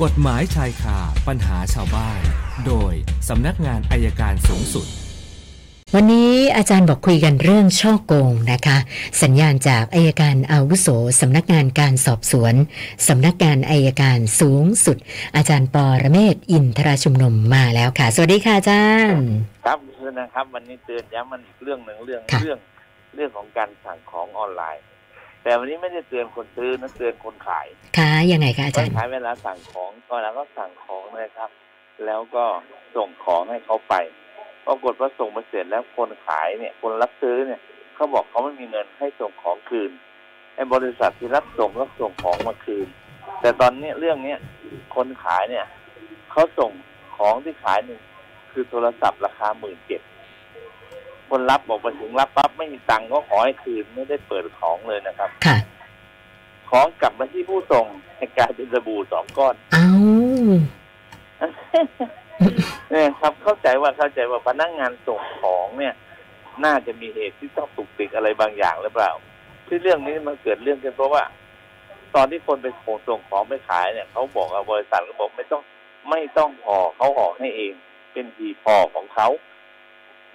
กฎหมายชายคาปัญหาชาวบ้าน โดยสำนักงานอายการสูงสุด วันนี้อาจารย์บอกคุยกันเรื่องช่อโกงนะคะ สัญญาณจากอายการอาวุโสสำนักงานการสอบสวนสำนักงานอายการสูงสุด อาจารย์ปอระเมศวร์อินทราชุมนุมมาแล้วค่ะ สวัสดีค่ะอาจารย์ ครับคือนะครับ วันนี้เตือนย้ำมันอีกเรื่องหนึ่งเรื่องค่ะ เรื่องเรื่องของการสั่งของออนไลน์ แต่วันนี้ไม่ได้เตือนคนซื้อนะเตือนคนขายค่ะยังไงคะอาคจานรย์ขายเวลาสั่งของก็แล้วก็สั่งของนะครับ แล้วก็ส่งของให้เขาไปปรากฏว่าส่งมาเสร็จแล้วคนขายเนี่ยคนรับซื้อเนี่ยเขาบอกเขาไม่มีเงินให้ส่งของคืนไอ้บริษัทที่รับส่งก็ส่งของมาคืน แต่ตอนเนี้ยเรื่องเนี้ยคนขายเนี่ยเขาส่งของที่ขายหนึ่งคือโทรศัพท์ราคาหมื่นเจ็ด คนรับบอกไปถึงรับปั๊บไม่มีตังค์ก็ขอให้คืนไม่ได้เปิดของเลยนะครับ ค่ะ ของกลับมาที่ผู้ส่งให้กลายเป็นสบู่สองก้อนเอาเนี่ยครับเข้าใจว่าเข้าใจว่าพนักงานส่งของเนี่ย น่าจะมีเหตุที่ต้องตุกติกอะไรบางอย่างหรือเปล่า ที่เรื่องนี้มันเกิดเรื่องกันเพราะว่า ตอนที่คนไปขนส่งของไปขายเนี่ยเขาบอกว่าบริษัทก็บอกไม่ต้องไม่ต้องห่อเขาห่อให้เอง เป็นทีพอของเขา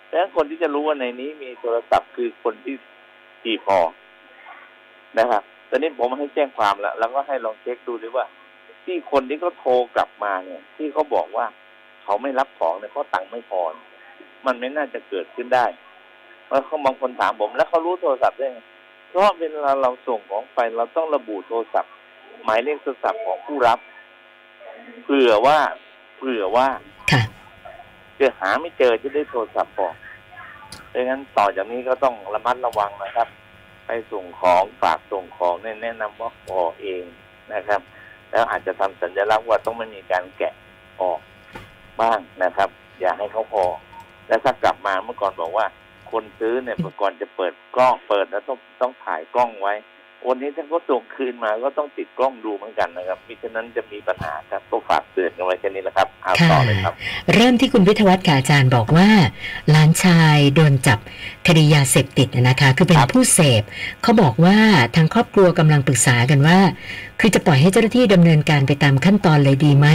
แต่คนที่จะรู้ว่าในนี้มีโทรศัพท์คือคนที่ทีพอนะครับตอนนี้ผมให้แจ้งความแล้ว แล้วก็ให้ลองเช็คดูด้วยว่า ที่คนที่เขาโทรกลับมาเนี่ย ที่เขาบอกว่าเขาไม่รับของเนี่ยเขาตังค์ไม่พอ มันไม่น่าจะเกิดขึ้นได้เพราะเขาบางคนถามผม แล้วเขารู้โทรศัพท์ได้ไงเพราะเวลาเราส่งของไปเราต้องระบุโทรศัพท์ หมายเลขโทรศัพท์ของผู้รับ เผื่อว่า เผื่อว่า ค่ะหาไม่เจอจะได้โทรศัพท์บอกดังนั้นต่อจากนี้ก็ต้องระมัดระวังนะครับ ไปส่งของฝากส่งของเนี่ยแนะนำว่าขอเองนะครับ แล้วอาจจะทำสัญลักษณ์ว่าต้องไม่มีการแกะออกบ้างนะครับ อย่าให้เขาพอ แล้วถ้ากลับมาเมื่อก่อนบอกว่า คนซื้อเนี่ยเมื่อก่อนจะเปิดกล้องเปิดแล้วต้องต้องถ่ายกล้องไว้ วันนี้ถ้าเขาส่งคืนมาก็ต้องติดกล้องดูเหมือนกันนะครับมิฉะนั้นจะมีปัญหาครับก็ฝากเตือนกันไว้แค่นี้แหละครับเอาต่อเลยครับ เริ่มที่คุณพิทยวัฒน์ค่ะอาจารย์บอกว่าหลานชายโดนจับคดียาเสพติดนะคะ คือเป็นครับผู้เสพเขาบอกว่าทางครอบครัวกำลังปรึกษากันว่า คือจะปล่อยให้เจ้าหน้าที่ดำเนินการไปตามขั้นตอนเลยดีไหม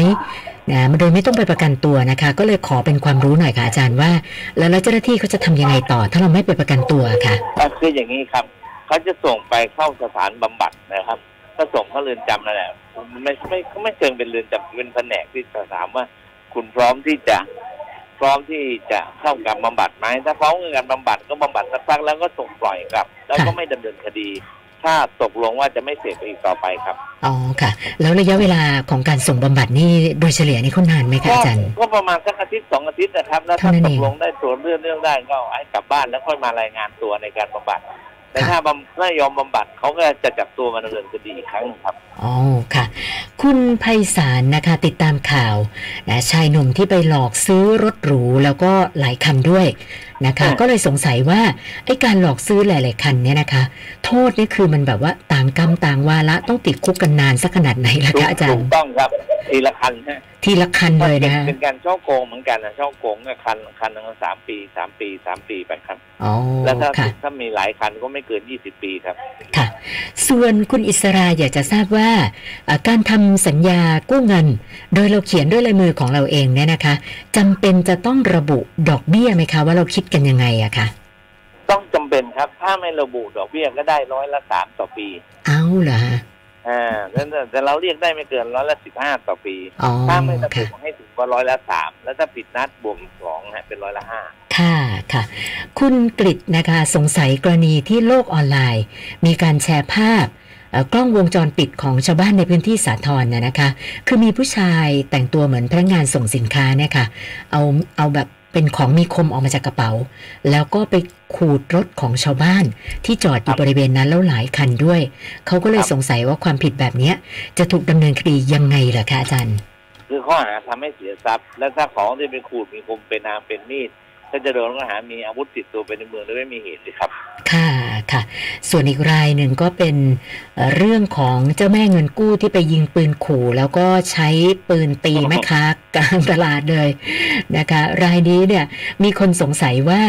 นะโดยไม่ต้องไปประกันตัวนะคะ ก็เลยขอเป็นความรู้หน่อยค่ะอาจารย์ว่า แล้วแล้วเจ้าหน้าที่เขาจะทำยังไงต่อ ถ้าเราไม่ไปประกันตัวค่ะอะคืออย่างนี้ครับ เขาจะส่งไปเข้าสถานบำบัดนะครับ ก็ส่งเข้าเรือนจำนั่นแหละไม่ไม่เขาไม่เชิงเป็นเรือนจำเป็นแผนกที่จะถามว่า คุณพร้อมที่จะพร้อมที่จะเข้ากับบำบัดไหมถ้าพร้อมกับการบำบัดก็บำบัดสักพักแล้วก็ส่งปล่อยกลับ แล้วก็ค่ะไม่ดำเนินคดีถ้าตกลงว่าจะไม่เสพอีกต่อไปครับ อ๋อค่ะ แล้วระยะเวลาของการส่งบำบัดนี่โดยเฉลี่ยนี่เขานานไหมคะก็อาจารย์ ก็ประมาณสักอาทิตย์สองอาทิตย์นะครับ แล้วถ้าเท่านั้นตเอกงลงได้ตัวเรื่องเรื่องได้ก็ให้กลับบ้านแล้วค่อยมารายงานตัวในการบำบัด แต่ค่ะถ้าบำไม่ยอมบำบัดเขาก็จะจับตัวมาดำเนินคดีอีกครั้งหนึ่งครับอ๋อค่ะ คุณไพศาลนะคะ ติดตามข่าวนะชายหนุ่มที่ไปหลอกซื้อรถหรูแล้วก็หลายคันด้วยนะคะอืมก็เลยสงสัยว่าไอ้การหลอกซื้อหลาย ๆ คันเนี่ยนะคะ โทษนี่คือมันแบบว่าต่างกรรมต่างวาระต้องติดคุกกันนานสักขนาดไหนล่ะถูกคะอาจารถูย์กต้องครับทีละคันฮะทีละคันเลยนะเป็นการช่อโกงเหมือนกันนะช่อโกงก็คันคันหนึงก็สามปีสามปีสามปีไปครับอ๋อแล้วถ้าค่ะถ้ามีหลายคันก็ไม่เกินยี่สิบปีครับ ค่ะ ส่วนคุณอิสราอยากจะทราบว่าอ่าการทำสัญญากู้เงิน โดยเราเขียนด้วยลายมือของเราเองเนี่ยนะคะจำเป็นจะต้องระบุดอกเบี้ยไหมคะ ว่าเราคิดกันยังไงอะคะ ต้องจำเป็นครับ ถ้าไม่ระบุดอกเบี้ยก็ได้ร้อยละสามต่อปี เอาเหรอฮะอ่าแล้วแต่แต่เราเรียกได้ไม่เกินร้อยละสิบห้าต่อปีอ๋อถ้าไม่ระบุค่ะให้ถึงก็ร้อยละสามแล้วถ้าผิดนัดบวกอีกสองฮะเป็นร้อยละห้าค่ะค่ะ คุณกริตนะคะสงสัยกรณีที่โลกออนไลน์ มีการแชร์ภาพเอ่อกล้องวงจรปิดของชาวบ้านในพื้นที่สาทรนะนะคะ คือมีผู้ชายแต่งตัวเหมือนพนักงานส่งสินค้าเนี่ยค่ะ เอาเอาแบบ เป็นของมีคมออกมาจากกระเป๋า แล้วก็ไปขูดรถของชาวบ้าน ที่จอดอยู่บริเวณนั้นแล้วหลายคันด้วย เขาก็เลยสงสัยว่าความผิดแบบเนี้ยจะถูกดำเนินคดียังไงล่ะคะอาจารย์คือข้อหาทำให้เสียทรัพย์ และถ้าของที่เป็นขูดมีคมเป็นนามเป็นมีดก็จะโดนข้อหามีอาวุธติดตัวไปในเมืองโดยไม่มีเหตุเลยครับ ค่ะ ค่ะ ส่วนอีกรายหนึ่งก็เป็นเอ่อเรื่องของเจ้าแม่เงินกู้ที่ไปยิงปืนขู่ แล้วก็ใช้ปืนตีแม่ค้ากลางตลาดเลยนะคะ รายนี้เนี่ยมีคนสงสัยว่า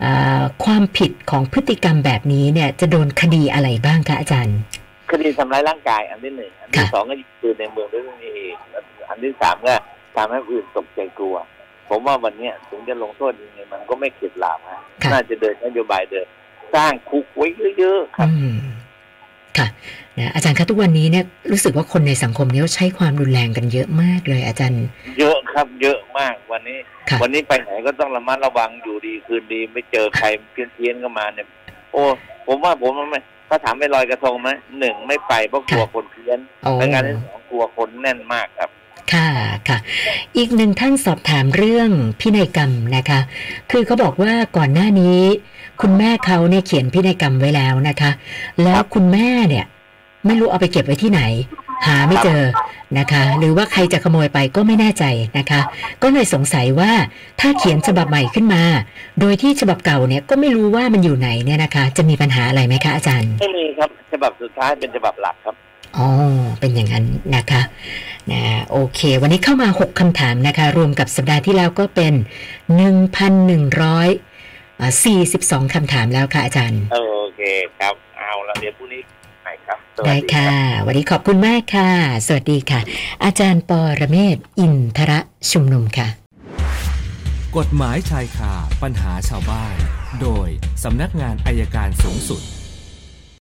เอ่อความผิดของพฤติกรรมแบบนี้เนี่ยจะโดนคดีอะไรบ้างคะอาจารย์ คดีทำร้ายร่างกายอันที่หนึ่งอันที่ค่ะสองก็ยิงปืนในเมืองด้วยนี่เองอันที่สามก็ทำให้ผู้อื่นตกใจกลัว ผมว่าวันเนี้ยถึงจะลงโทษยังไงมันก็ไม่เข็ดหลาบฮะค่ะน่าจะเดินนโยบายเดิน สร้างคุกไว้เยอะๆครับอืมค่ะนะอาจารย์คะทุกวันนี้เนี่ยรู้สึกว่าคนในสังคมเนี้ใช้ความรุนแรงกันเยอะมากเลย อาจารย์ เยอะครับ เยอะมากวันนี้ค่ะวันนี้ไปไหนก็ต้องระมัดระวังอยู่ดีคืนดีไม่เจอใครเพี้ยนเพี้ยนๆก็มาเนี่ย โอ้ผมว่าผมมันไม่ถ้าถามไปลอยกระทงไหมหนึ่งไม่ไปเพราะกลัวคนเพี้ยนโอ้และงานที่สองกลัวคนแน่นมากครับ ค่ะค่ะ อีกหนึ่งท่านสอบถามเรื่องพินัยกรรมนะคะ คือเขาบอกว่าก่อนหน้านี้ คุณแม่เขาเนี่ยเขียนพินัยกรรมไว้แล้วนะคะ แล้วคุณแม่เนี่ย ไม่รู้เอาไปเก็บไว้ที่ไหน หาไม่เจอนะคะ หรือว่าใครจะขโมยไปก็ไม่แน่ใจนะคะ ก็เลยสงสัยว่าถ้าเขียนฉบับใหม่ขึ้นมา โดยที่ฉบับเก่าเนี่ยก็ไม่รู้ว่ามันอยู่ไหนเนี่ยนะคะ จะมีปัญหาอะไรไหมคะอาจารย์ไม่มีครับ ฉบับสุดท้ายเป็นฉบับหลักครับ อ๋อ เป็นอย่างนั้นนะคะนะโอเค วันนี้เข้ามา 6คำถามนะคะ รวมกับสัปดาห์ที่แล้วก็เป็น 1,142คำถามแล้วค่ะอาจารย์ โอเคครับ เอาละเดี๋ยวพรุ่งนี้ใหม่ครับสวัสได้ดีคค่ะรับวันนี้ขอบคุณมากค่ะ สวัสดีค่ะ อาจารย์ปอระเมศวร์อินทระชุมนุมค่ะ กฎหมายชายคาปัญหาชาวบ้าน โดยสำนักงานอายการสูงสุด